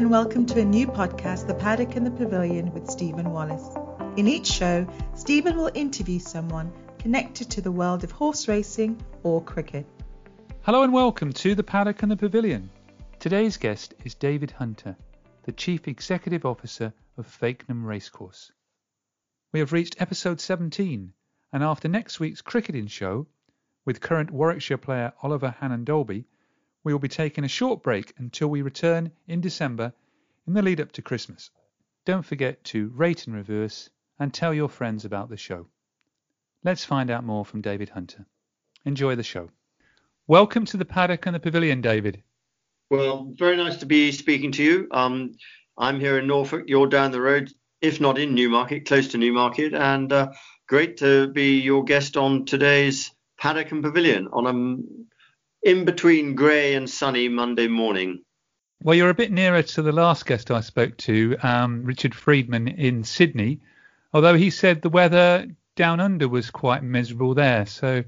And welcome to a new podcast, The Paddock and the Pavilion, with Stephen Wallis. In each show, Stephen will interview someone connected to the world of horse racing or cricket. Hello, and welcome to The Paddock and the Pavilion. Today's guest is David Hunter, the Chief Executive Officer of Fakenham Racecourse. We have reached episode 17, and after next week's cricketing show, with current Warwickshire player Oliver Hannon Dalby, we will be taking a short break until we return in December in the lead up to Christmas. Don't forget to rate and reverse and tell your friends about the show. Let's find out more from David Hunter. Enjoy the show. Welcome to the paddock and the pavilion, David. Well, very nice to be speaking to you. Um, I'm here in Norfolk. You're down the road, if not in Newmarket, close to Newmarket, and uh, great to be your guest on today's paddock and pavilion on a in between grey and sunny Monday morning. Well, you're a bit nearer to the last guest I spoke to, um, Richard Freedman in Sydney, although he said the weather down under was quite miserable there, so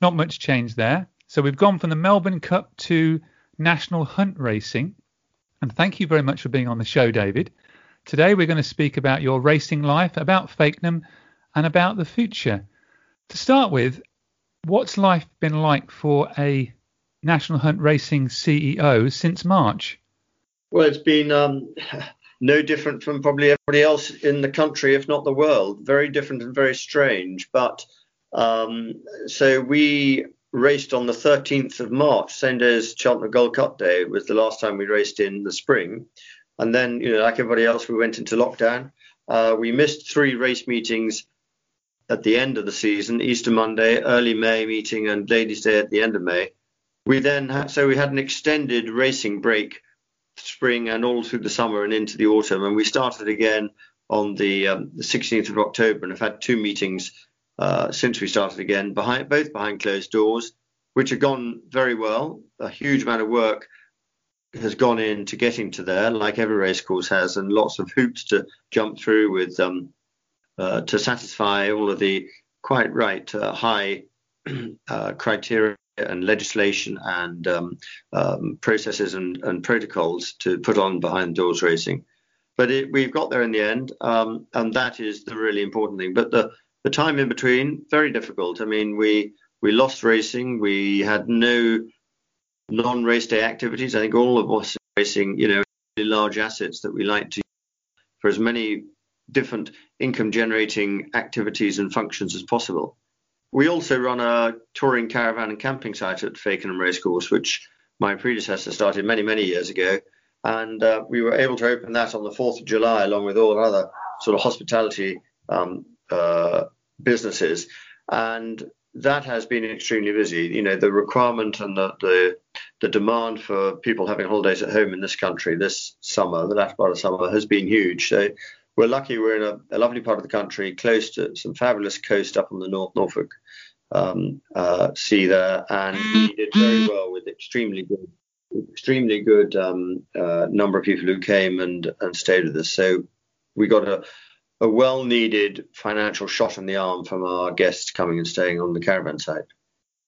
not much change there. So we've gone from the Melbourne Cup to National Hunt Racing, and thank you very much for being on the show, David. Today we're going to speak about your racing life, about Fakenham, and about the future. To start with, what's life been like for a National Hunt Racing CEO since March? Well, it's been um, no different from probably everybody else in the country, if not the world. Very different and very strange. But um, so we raced on the 13th of March, same day as Cheltenham Gold Cup Day was the last time we raced in the spring. And then, you know, like everybody else, we went into lockdown. Uh, we missed three race meetings at the end of the season, Easter Monday, early May meeting, and Ladies' Day at the end of May. We then had, so we had an extended racing break, spring and all through the summer and into the autumn, and we started again on the, um, the 16th of October and have had two meetings uh, since we started again, behind both behind closed doors, which have gone very well. A huge amount of work has gone into getting to there, like every racecourse has, and lots of hoops to jump through with um, uh, to satisfy all of the quite right uh, high uh, criteria and legislation and um, um, processes and, and, protocols to put on behind doors racing. But it, we've got there in the end, um, and that is the really important thing. But the, the time in between, very difficult. I mean, we we lost racing. We had no non-race day activities. I think all of us racing, you know, large assets that we like to for as many different income generating activities and functions as possible. We also run a touring caravan and camping site at Fakenham Racecourse, which my predecessor started many, many years ago. And uh, we were able to open that on the 4th of July, along with all other sort of hospitality um, uh, businesses. And that has been extremely busy. You know, the requirement and the, the, the demand for people having holidays at home in this country this summer, the last part of summer, has been huge. So we're lucky we're in a, a, lovely part of the country, close to some fabulous coast up on the North Norfolk um, uh, Sea there, and we did very well with extremely good extremely good um, uh, number of people who came and, and stayed with us. So we got a, a well needed financial shot in the arm from our guests coming and staying on the caravan site.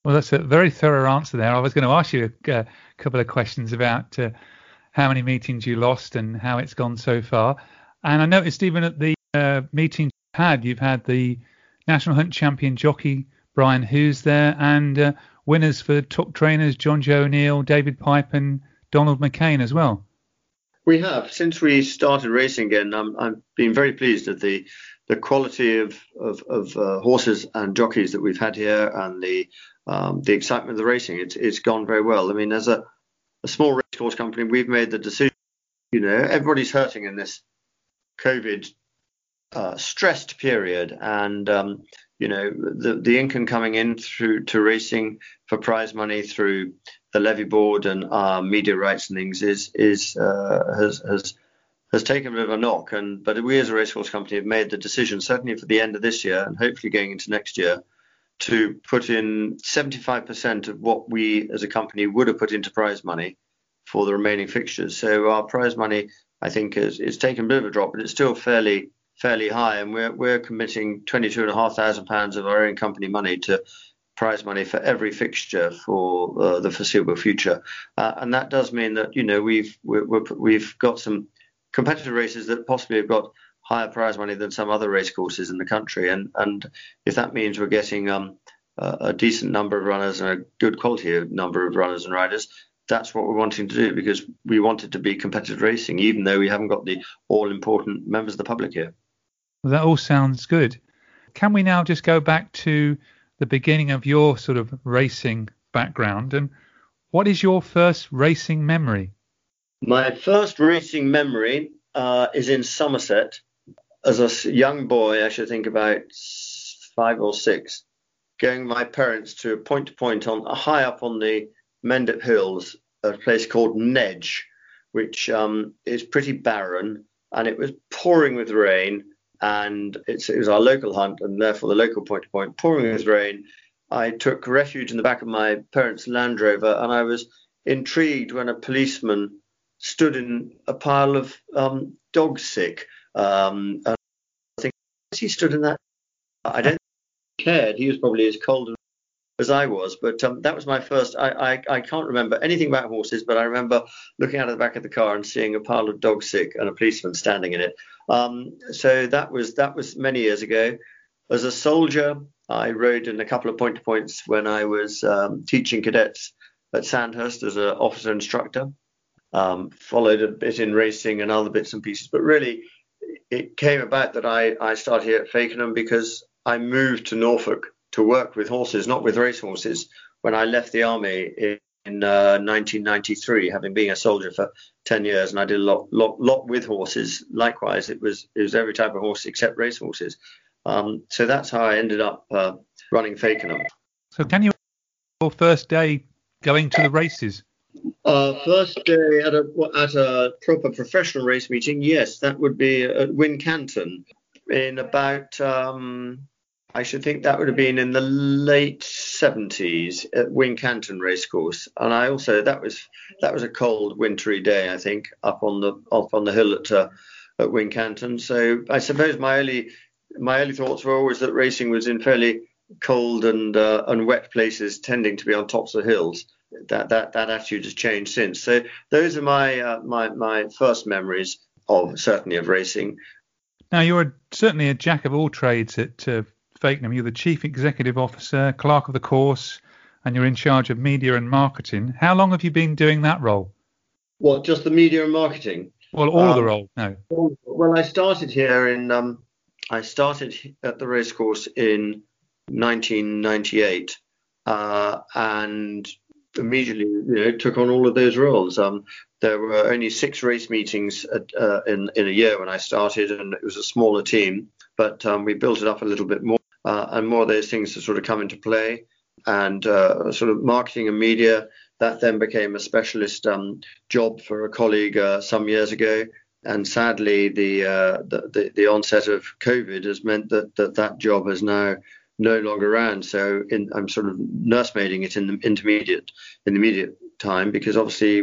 Well, that's a very thorough answer there. I was going to ask you a, a couple of questions about uh, how many meetings you lost and how it's gone so far. And I noticed even at the uh, meetings you've had, you've had the National Hunt Champion jockey Brian Hughes there and uh, winners for top trainers Jonjo O'Neill, David Pipe, and Donald McCain as well. We have since we started racing again. I'm, I've been very pleased at the the quality of of, of uh, horses and jockeys that we've had here and the um, the excitement of the racing. It's it's gone very well. I mean, as a, a small racecourse company, we've made the decision. You know, everybody's hurting in this COVID uh, stressed period, and um, you know the the income coming in through to racing for prize money through the levy board and media rights and things is is uh, has has has taken a bit of a knock. And but we as a racecourse company have made the decision, certainly for the end of this year and hopefully going into next year, to put in 75% of what we as a company would have put into prize money for the remaining fixtures. So our prize money, I think, is, is taken a bit of a drop, but it's still fairly fairly high, and we're we're committing twenty two and a half thousand pounds of our own company money to prize money for every fixture for uh, the foreseeable future, uh, and that does mean that you know we've we have got some competitive races that possibly have got higher prize money than some other race courses in the country, and and if that means we're getting um, a, a decent number of runners and a good quality number of runners and riders, that's what we're wanting to do because we want it to be competitive racing, even though we haven't got the all important members of the public here. Well, that all sounds good. Can we now just go back to the beginning of your sort of racing background and what is your first racing memory? My first racing memory uh, is in Somerset. As a young boy, I should think about five or six, going with my parents to a point to point on high up on the Mendip Hills, a place called Nedge, which um, is pretty barren, and it was pouring with rain and it was our local hunt and therefore the local point to point pouring with rain. I took refuge in the back of my parents' Land Rover and I was intrigued when a policeman stood in a pile of um, dog sick. Um, and I think he stood in that. I don't cared. He was probably as cold as I was. But um, that was my first. I, I, I can't remember anything about horses, but I remember looking out of the back of the car and seeing a pile of dog sick and a policeman standing in it. Um, so that was that was many years ago. As a soldier, I rode in a couple of point to points when I was um, teaching cadets at Sandhurst as an officer instructor. Um, followed a bit in racing and other bits and pieces, but really it came about that I, I started here at Fakenham because I moved to Norfolk to work with horses, not with race horses, when I left the army in, in uh, 1993, having been a soldier for 10 years, and I did a lot, lot, lot with horses. Likewise, it was it was every type of horse except race horses. Um, so that's how I ended up uh, running Fakenham. So can you your first day going to the races? Uh, first day at a at a proper professional race meeting, yes, that would be at Wincanton in about um, I should think that would have been in the late 70s at Wincanton Racecourse, and I also that was that was a cold, wintry day, I think, up on the up on the hill at uh, at Wincanton. So I suppose my early my early thoughts were always that racing was in fairly cold and uh, and wet places, tending to be on tops of hills. That that that attitude has changed since. So those are my uh, my my first memories of certainly of racing. Now you're certainly a jack of all trades at uh, Fakenham, you're the Chief Executive Officer, Clerk of the Course, and you're in charge of media and marketing. How long have you been doing that role? What, just the media and marketing? Well, all um, of the role, no. Well, I started here in, um, I started at the racecourse in 1998, uh, and immediately, you know, took on all of those roles. Um, there were only six race meetings at, uh, in in a year when I started, and it was a smaller team. But um, we built it up a little bit more uh, and more of those things to sort of come into play. And uh, sort of marketing and media, that then became a specialist um, job for a colleague uh, some years ago. And sadly, the, uh, the, the, the onset of COVID has meant that that, that job is now no longer around. So in, I'm sort of nursemaiding it in the intermediate in the immediate time because obviously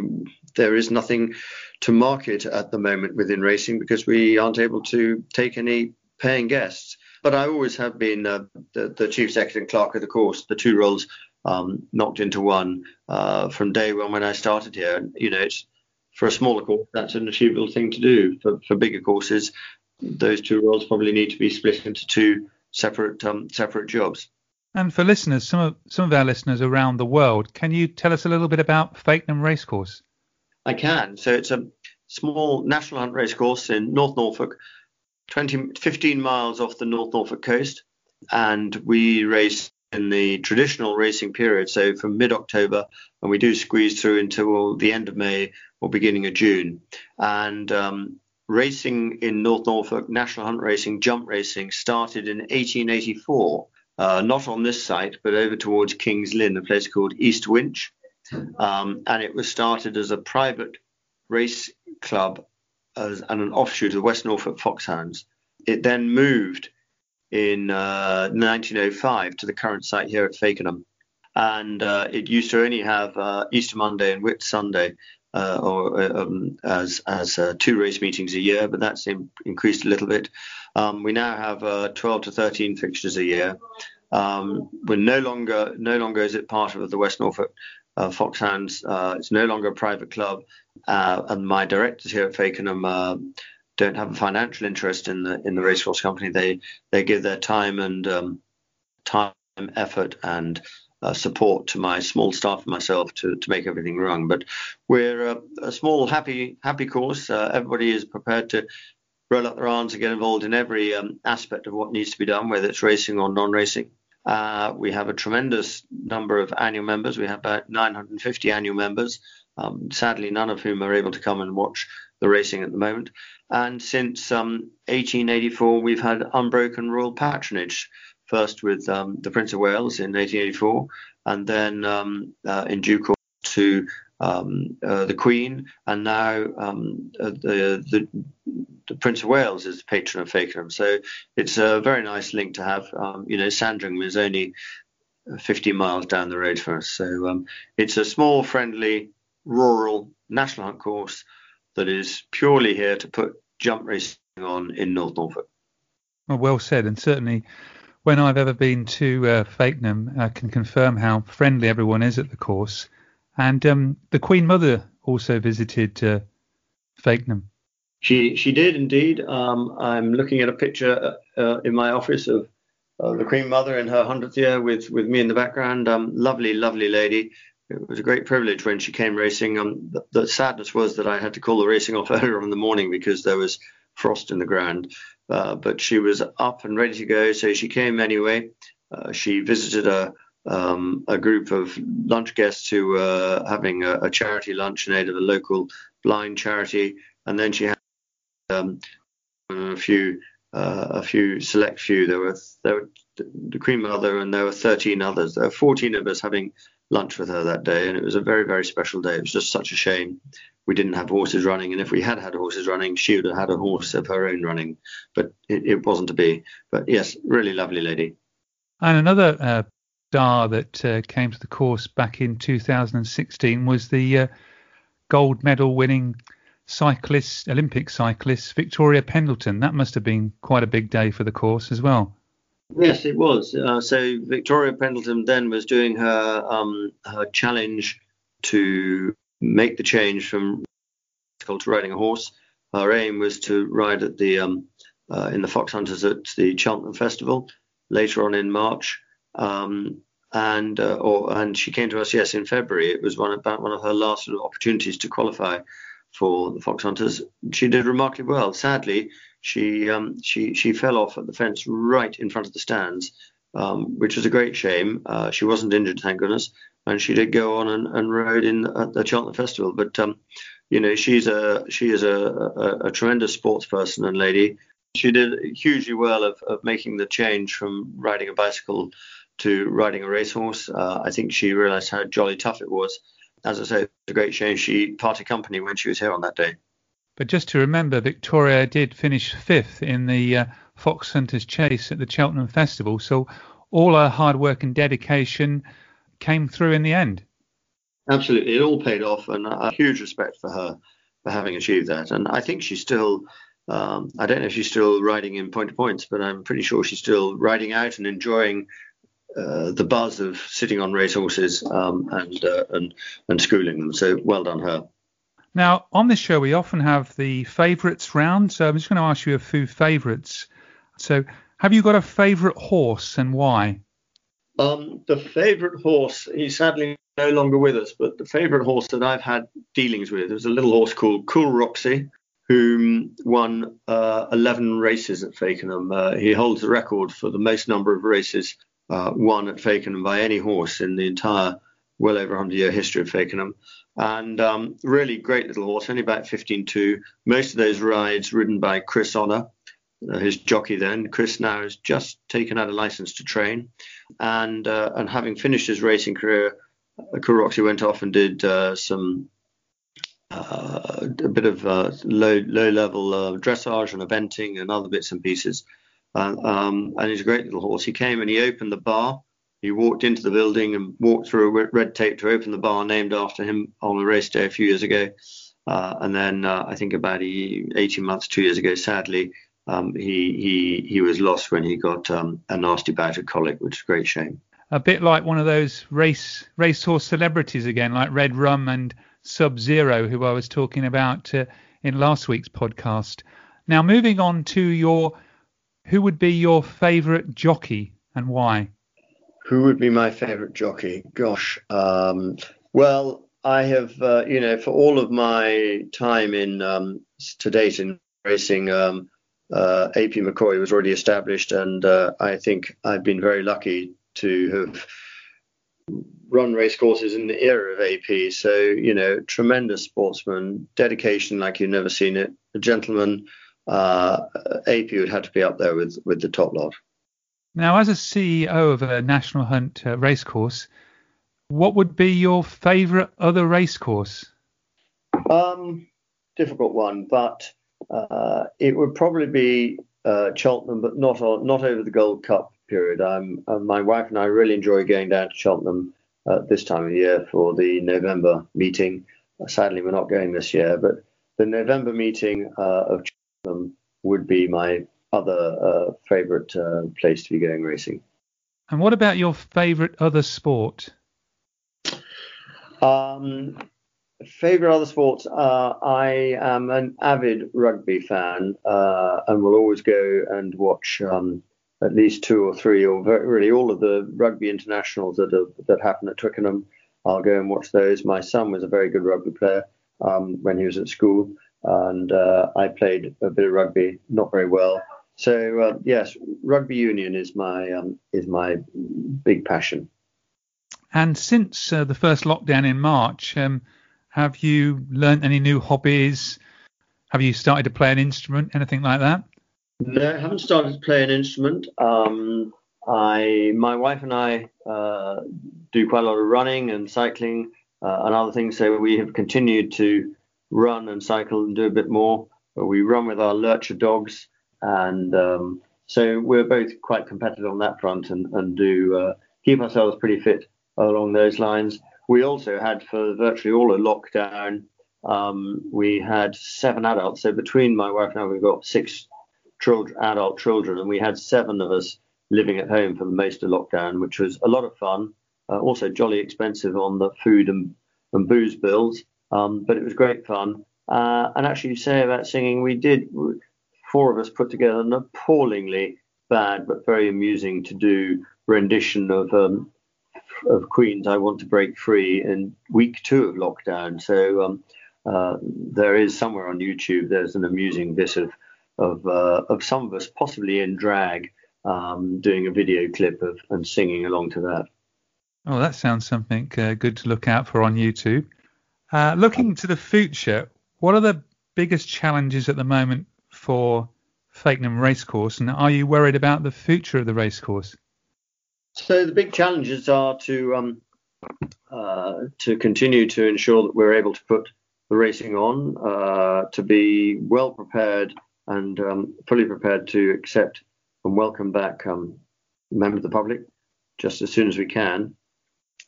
there is nothing to market at the moment within racing because we aren't able to take any paying guests. But I always have been uh, the, the, chief secretary and clerk of the course, the two roles um, knocked into one uh, from day one when I started here. And, You know, it's for a smaller course, that's an achievable thing to do. For, for bigger courses, those two roles probably need to be split into two separate um, separate jobs. And for listeners, some of some of our listeners around the world, can you tell us a little bit about Fakenham Racecourse? I can. So it's a small national hunt racecourse in North Norfolk, 20, 15 miles off the North Norfolk coast, and we race in the traditional racing period, so from mid-October, and we do squeeze through until the end of May or beginning of June. And um, racing in North Norfolk, national hunt racing, jump racing, started in 1884 uh, not on this site, but over towards King's Lynn, a place called East Winch. Um, and it was started as a private race club as, and an offshoot of the West Norfolk Foxhounds. It then moved in uh, 1905 to the current site here at Fakenham. And uh, it used to only have uh, Easter Monday and Whit Sunday uh, or uh, um, as as uh, two race meetings a year, but that's in, increased a little bit. Um, we now have uh, 12 to 13 fixtures a year. Um, we're no longer no longer is it part of the West Norfolk Foxhounds. Uh, it's no longer a private club, and my directors here at Fakenham don't have a financial interest in the in the racehorse company. They they give their time and um, time, effort, and uh, support to my small staff and myself to, to make everything run. But we're a, a small, happy, happy course. Uh, everybody is prepared to roll up their arms and get involved in every um, aspect of what needs to be done, whether it's racing or non-racing. Uh, we have a tremendous number of annual members. We have about 950 annual members. Um, sadly, none of whom are able to come and watch the racing at the moment. And since um, 1884, we've had unbroken royal patronage first with um, the Prince of Wales in 1884, and then um, uh, in due course to um, uh, the Queen, and now um, uh, the, the, the, Prince of Wales is the patron of Fakenham. So it's a very nice link to have. Um, you know, Sandringham is only 50 miles down the road from us, so um, it's a small, friendly, rural national hunt course that is purely here to put jump racing on in North Norfolk. Well, well said, and certainly when I've ever been to uh, Fakenham, I can confirm how friendly everyone is at the course. And um, the Queen Mother also visited uh, Fakenham. She she did indeed. Um, I'm looking at a picture uh, uh in my office of uh, the Queen Mother in her hundredth year with with me in the background. Um, lovely, lovely lady. It was a great privilege when she came racing. Um, the, the sadness was that I had to call the racing off earlier in the morning because there was frost in the ground. Uh, but she was up and ready to go, so she came anyway. Uh, she visited a um, a group of lunch guests who were having a, a, charity lunch in aid of a local blind charity, and then she had um, a few uh, a few select few. There were there were the Queen Mother, and there were 13 others. There were 14 of us having lunch with her that day, and it was a very very special day. It was just such a shame we didn't have horses running, and if we had had horses running, she would have had a horse of her own running, but it, it wasn't to be. But yes, really lovely lady. And another uh, star that uh, came to the course back in 2016 was the uh, gold medal winning cyclist, Olympic cyclist Victoria Pendleton. That must have been quite a big day for the course as well. Yes, it was. Uh, so Victoria Pendleton then was doing her um, her challenge to make the change from to riding a horse. Our aim was to ride at the um, uh, in the Fox Hunters at the Cheltenham Festival later on in March. Um, and uh, or and she came to us yes in February. It was one about one of her last sort of opportunities to qualify for the Fox Hunters. She did remarkably well. Sadly, she um, she she fell off at the fence right in front of the stands, um, which was a great shame. Uh, she wasn't injured, thank goodness, and she did go on and, and rode in at the Cheltenham Festival. But um, you know, she's a she is a, a, a, tremendous sports person and lady. She did hugely well of, of making the change from riding a bicycle to riding a racehorse. Uh, I think she realised how jolly tough it was. As I say, it's a great shame she parted company when she was here on that day. But just to remember, Victoria did finish fifth in the uh, Fox Hunters Chase at the Cheltenham Festival. So all her hard work and dedication came through in the end. absolutely, it all paid off, and a huge respect for her for having achieved that. And I think she's still. Um, I don't know if she's still riding in point to points, but I'm pretty sure she's still riding out and enjoying uh, the buzz of sitting on racehorses um, and, uh, and and schooling them. So well done her. Now on this show we often have the favourites round, so I'm just going to ask you a few favourites. So have you got a favourite horse and why? Um, the favourite horse, he's sadly no longer with us, but the favourite horse that I've had dealings with was a little horse called Cool Roxy, who won uh, 11 races at Fakenham. Uh, he holds the record for the most number of races uh, won at Fakenham by any horse in the entire well over 100 year history of Fakenham. And um, really great little horse, only about 15.2. Most of those rides ridden by Chris Honour, uh, his jockey then. Chris now has just taken out a license to train. And, uh, and having finished his racing career, Cool Roxy went off and did uh, some uh, a bit of uh, low low level uh, dressage and eventing and other bits and pieces. Um, and he's a great little horse. He came and he opened the bar. He walked into the building and walked through red tape to open the bar named after him on a race day a few years ago. Uh, and then uh, I think about 18 months, two years ago, sadly, um, he he he was lost when he got um, a nasty bout of colic, which is a great shame. A bit like one of those race racehorse celebrities again, like Red Rum and Sub Zero, who I was talking about uh, in last week's podcast. Now, moving on to your who would be your favourite jockey and why? Who would be my favourite jockey? Gosh, um, well, I have, uh, you know, for all of my time in um, to date in racing, um, uh, AP McCoy was already established, and uh, I think I've been very lucky to have run race courses in the era of AP. So, you know, tremendous sportsman, dedication like you've never seen it, a gentleman uh, AP would have to be up there with, with the top lot. Now, as a CEO of a National Hunt uh, racecourse, what would be your favourite other racecourse? Um, difficult one, but uh, it would probably be uh, Cheltenham, but not on, not over the Gold Cup period. Uh, my wife and I really enjoy going down to Cheltenham uh, this time of year for the November meeting. sadly, we're not going this year, but the November meeting of um, would be my other uh, favorite uh, place to be going racing. And what about your favorite other sport? Um, favorite other sports? Uh, I am an avid rugby fan uh, and will always go and watch um, at least two or three, or really all of the rugby internationals that have, that happen at Twickenham. I'll go and watch those. My son was a very good rugby player um, when he was at school and uh, I played a bit of rugby, not very well. So uh, yes, rugby union is my um, is my big passion. And since uh, the first lockdown in March, um, have you learned any new hobbies? Have you started to play an instrument, anything like that? No, I haven't started to play an instrument. Um, I, my wife and I uh, do quite a lot of running and cycling uh, and other things. So we have continued to run and cycle and do a bit more. We run with our lurcher dogs, and um, so we're both quite competitive on that front and, and do uh, keep ourselves pretty fit along those lines. We also had for virtually all of lockdown, um, we had seven adults. So between my wife and I, we've got six children, adult children, and we had seven of us living at home for the most of lockdown, which was a lot of fun. Uh, also jolly expensive on the food and, and booze bills. Um, but it was great fun. Uh, and actually, you say about singing, we did, four of us put together an appallingly bad but very amusing to do rendition of um, of Queen's "I Want to Break Free" in week two of lockdown. So um, uh, there is somewhere on YouTube there's an amusing bit of of, uh, of some of us possibly in drag um, doing a video clip of and singing along to that. Oh, that sounds something uh, good to look out for on YouTube. Uh, looking to the future, what are the biggest challenges at the moment for Fakenham Racecourse, and are you worried about the future of the racecourse? So the big challenges are to um, uh, to continue to ensure that we're able to put the racing on, uh, to be well prepared and um, fully prepared to accept and welcome back um, members of the public just as soon as we can.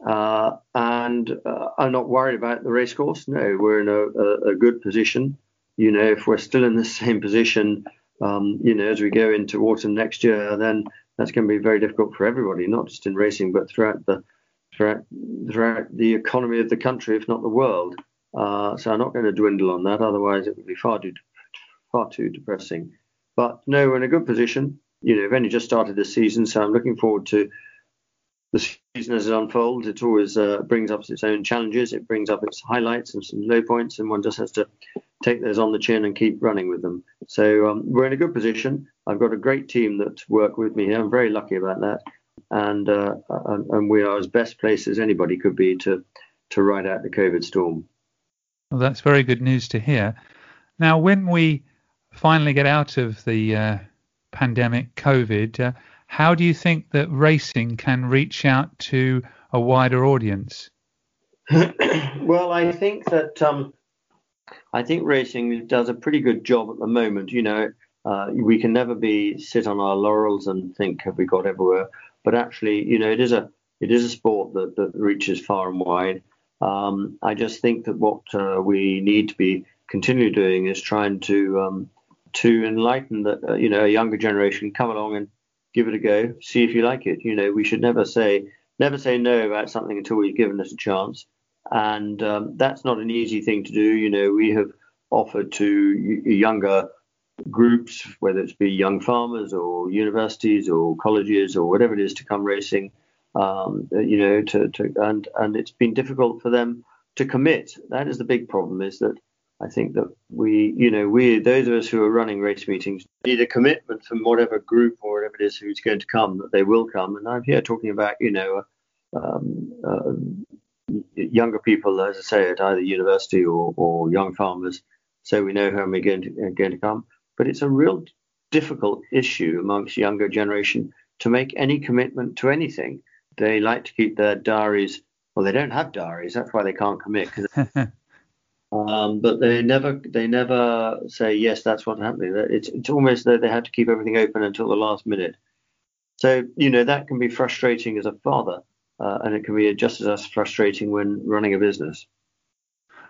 Uh, and uh, I'm not worried about the racecourse. No, we're in a, a, a, good position. You know, if we're still in the same position, um, you know, as we go into autumn next year, then that's going to be very difficult for everybody, not just in racing, but throughout the throughout, throughout the economy of the country, if not the world. Uh, so I'm not going to dwindle on that. Otherwise, it would be far too far too depressing. But no, we're in a good position. You know, we've only just started this season, so I'm looking forward to the season as it unfolds. It always uh, brings up its own challenges. It brings up its highlights and some low points, and one just has to take those on the chin and keep running with them. So um, we're in a good position. I've got a great team that work with me here. I'm very lucky about that, and uh, and, and we are as best placed as anybody could be to to ride out the COVID storm. Well, that's very good news to hear. Now, when we finally get out of the uh, pandemic, COVID, uh, how do you think that racing can reach out to a wider audience? well, I think that um, I think racing does a pretty good job at the moment. You know, uh, we can never be sit on our laurels and think have we got everywhere, but actually, you know, it is a it is a sport that, that reaches far and wide. Um, I just think that what uh, we need to be continually doing is trying to um, to enlighten that uh, you know a younger generation come along and give it a go, see if you like it. You know, we should never say never say no about something until we've given it a chance, and um, that's not an easy thing to do. You know, we have offered to younger groups, whether it's be young farmers or universities or colleges or whatever it is, to come racing um, you know, to, to and and it's been difficult for them to commit. That is the big problem. Is that I think that we, you know, we those of us who are running race meetings need a commitment from whatever group or whatever it is who's going to come that they will come. And I'm here talking about, you know, um, uh, younger people, as I say, at either university or, or young farmers, so we know how we're going to, going to come. But it's a real difficult issue amongst younger generation to make any commitment to anything they like to keep their diaries. Well, they don't have diaries. That's why they can't commit. um, but they never they never say yes. That's what's happening. It's it's almost that they have to keep everything open until the last minute. So you know that can be frustrating as a father, uh, and it can be just as frustrating when running a business.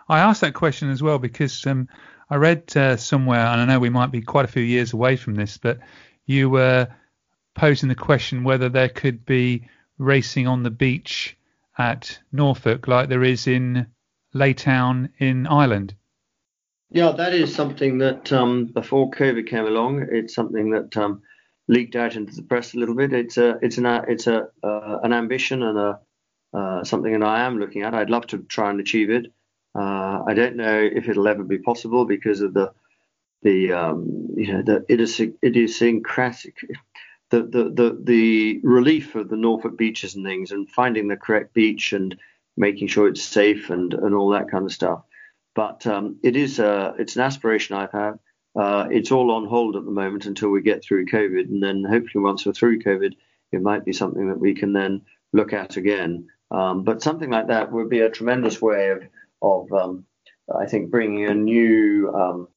I asked that question as well because um, I read uh, somewhere, and I know we might be quite a few years away from this, but you were posing the question whether there could be racing on the beach at Norfolk like there is in Laytown in Ireland? Yeah, that is something that um, before COVID came along, it's something that um, leaked out into the press a little bit. It's a it's an it's a uh, an ambition and a uh, something that I am looking at. I'd love to try and achieve it. Uh, I don't know if it'll ever be possible because of the the um, you know the idiosyncratic the, the, the, the relief of the Norfolk beaches and things and finding the correct beach and making sure it's safe and, and all that kind of stuff. But um, it is a, it's an aspiration I've had. Uh, it's all on hold at the moment until we get through COVID. And then hopefully once we're through COVID, it might be something that we can then look at again. Um, but something like that would be a tremendous way of, of um, I think, bringing a new um,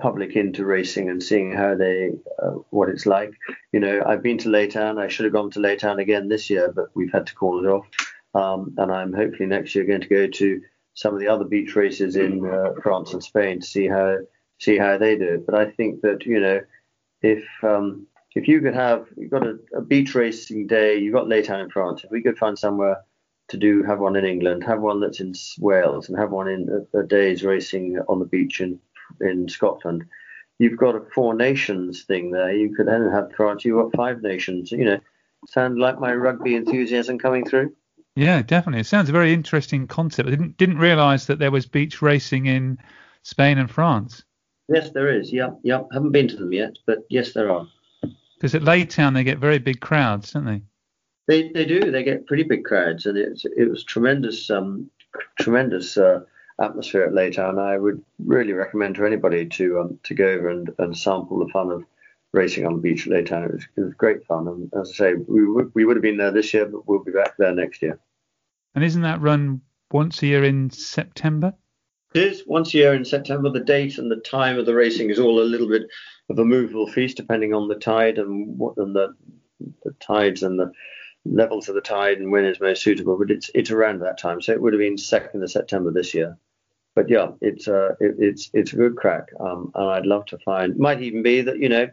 public into racing and seeing how they uh, what it's like. You know, I've been to Laytown. I should have gone to Laytown again this year, but we've had to call it off. Um, and I'm hopefully next year going to go to some of the other beach races in uh, France and Spain to see how see how they do. But I think that you know, if um, if you could have you've got a, a beach racing day, you've got Laytown in France. If we could find somewhere to do have one in England, have one that's in Wales, and have one in a, a day's racing on the beach in in Scotland, you've got a four nations thing there. You could then have France. You've got five nations. You know, sound like my rugby enthusiasm coming through? Yeah, definitely. It sounds a very interesting concept. I didn't didn't realise that there was beach racing in Spain and France. Yes, there is. Yeah, yep. Haven't been to them yet, but yes, there are. Because at Laytown they get very big crowds, don't they? They they do. They get pretty big crowds, and it's it was tremendous um tremendous uh, atmosphere at Laytown. I would really recommend to anybody to um, to go over and, and sample the fun of racing on the beach at Laytown. It was, it was great fun. And as I say, we, w- we would have been there this year, but we'll be back there next year. And isn't that run once a year in September? It is once a year in September. The date and the time of the racing is all a little bit of a movable feast, depending on the tide and what and the the tides and the levels of the tide and when is most suitable, but it's it's around that time. So it would have been second of September this year. But yeah, it's uh, it, it's it's a good crack, um, and I'd love to find. Might even be that you know,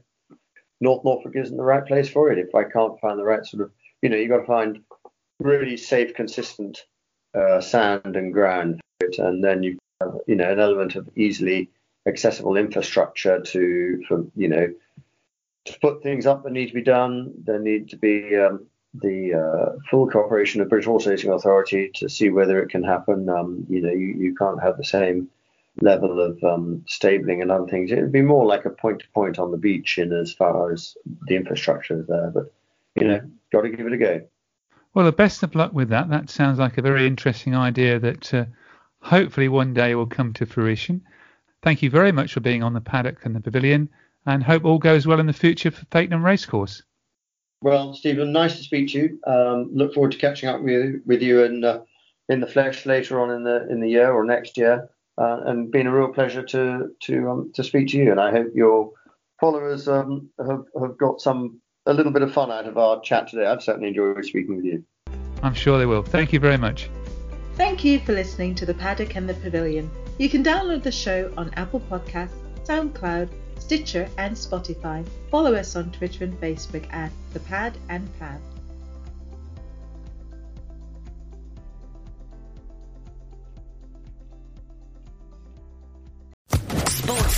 North Norfolk isn't the right place for it. If I can't find the right sort of, you know, you've got to find really safe, consistent uh, sand and ground for it, and then you have you know an element of easily accessible infrastructure to for you know to put things up that need to be done. There need to be um, the uh, full cooperation of British Horse Racing Authority to see whether it can happen. Um, you know, you, you can't have the same level of um, stabling and other things. It would be more like a point to point on the beach in as far as the infrastructure is there. But you know, got to give it a go. Well, the best of luck with that. That sounds like a very interesting idea that uh, hopefully one day will come to fruition. Thank you very much for being on the paddock and the pavilion, and hope all goes well in the future for Fakenham Racecourse. Well, Stephen, nice to speak to you. Um, look forward to catching up with, with you in uh, in the flesh later on in the in the year or next year, uh, and been a real pleasure to to um, to speak to you. And I hope your followers um, have have got some a little bit of fun out of our chat today. I've certainly enjoyed speaking with you. I'm sure they will. Thank you very much. Thank you for listening to The Paddock and the Pavilion. You can download the show on Apple Podcasts, SoundCloud, Stitcher, and Spotify. Follow us on Twitter and Facebook at The Pad and Pav.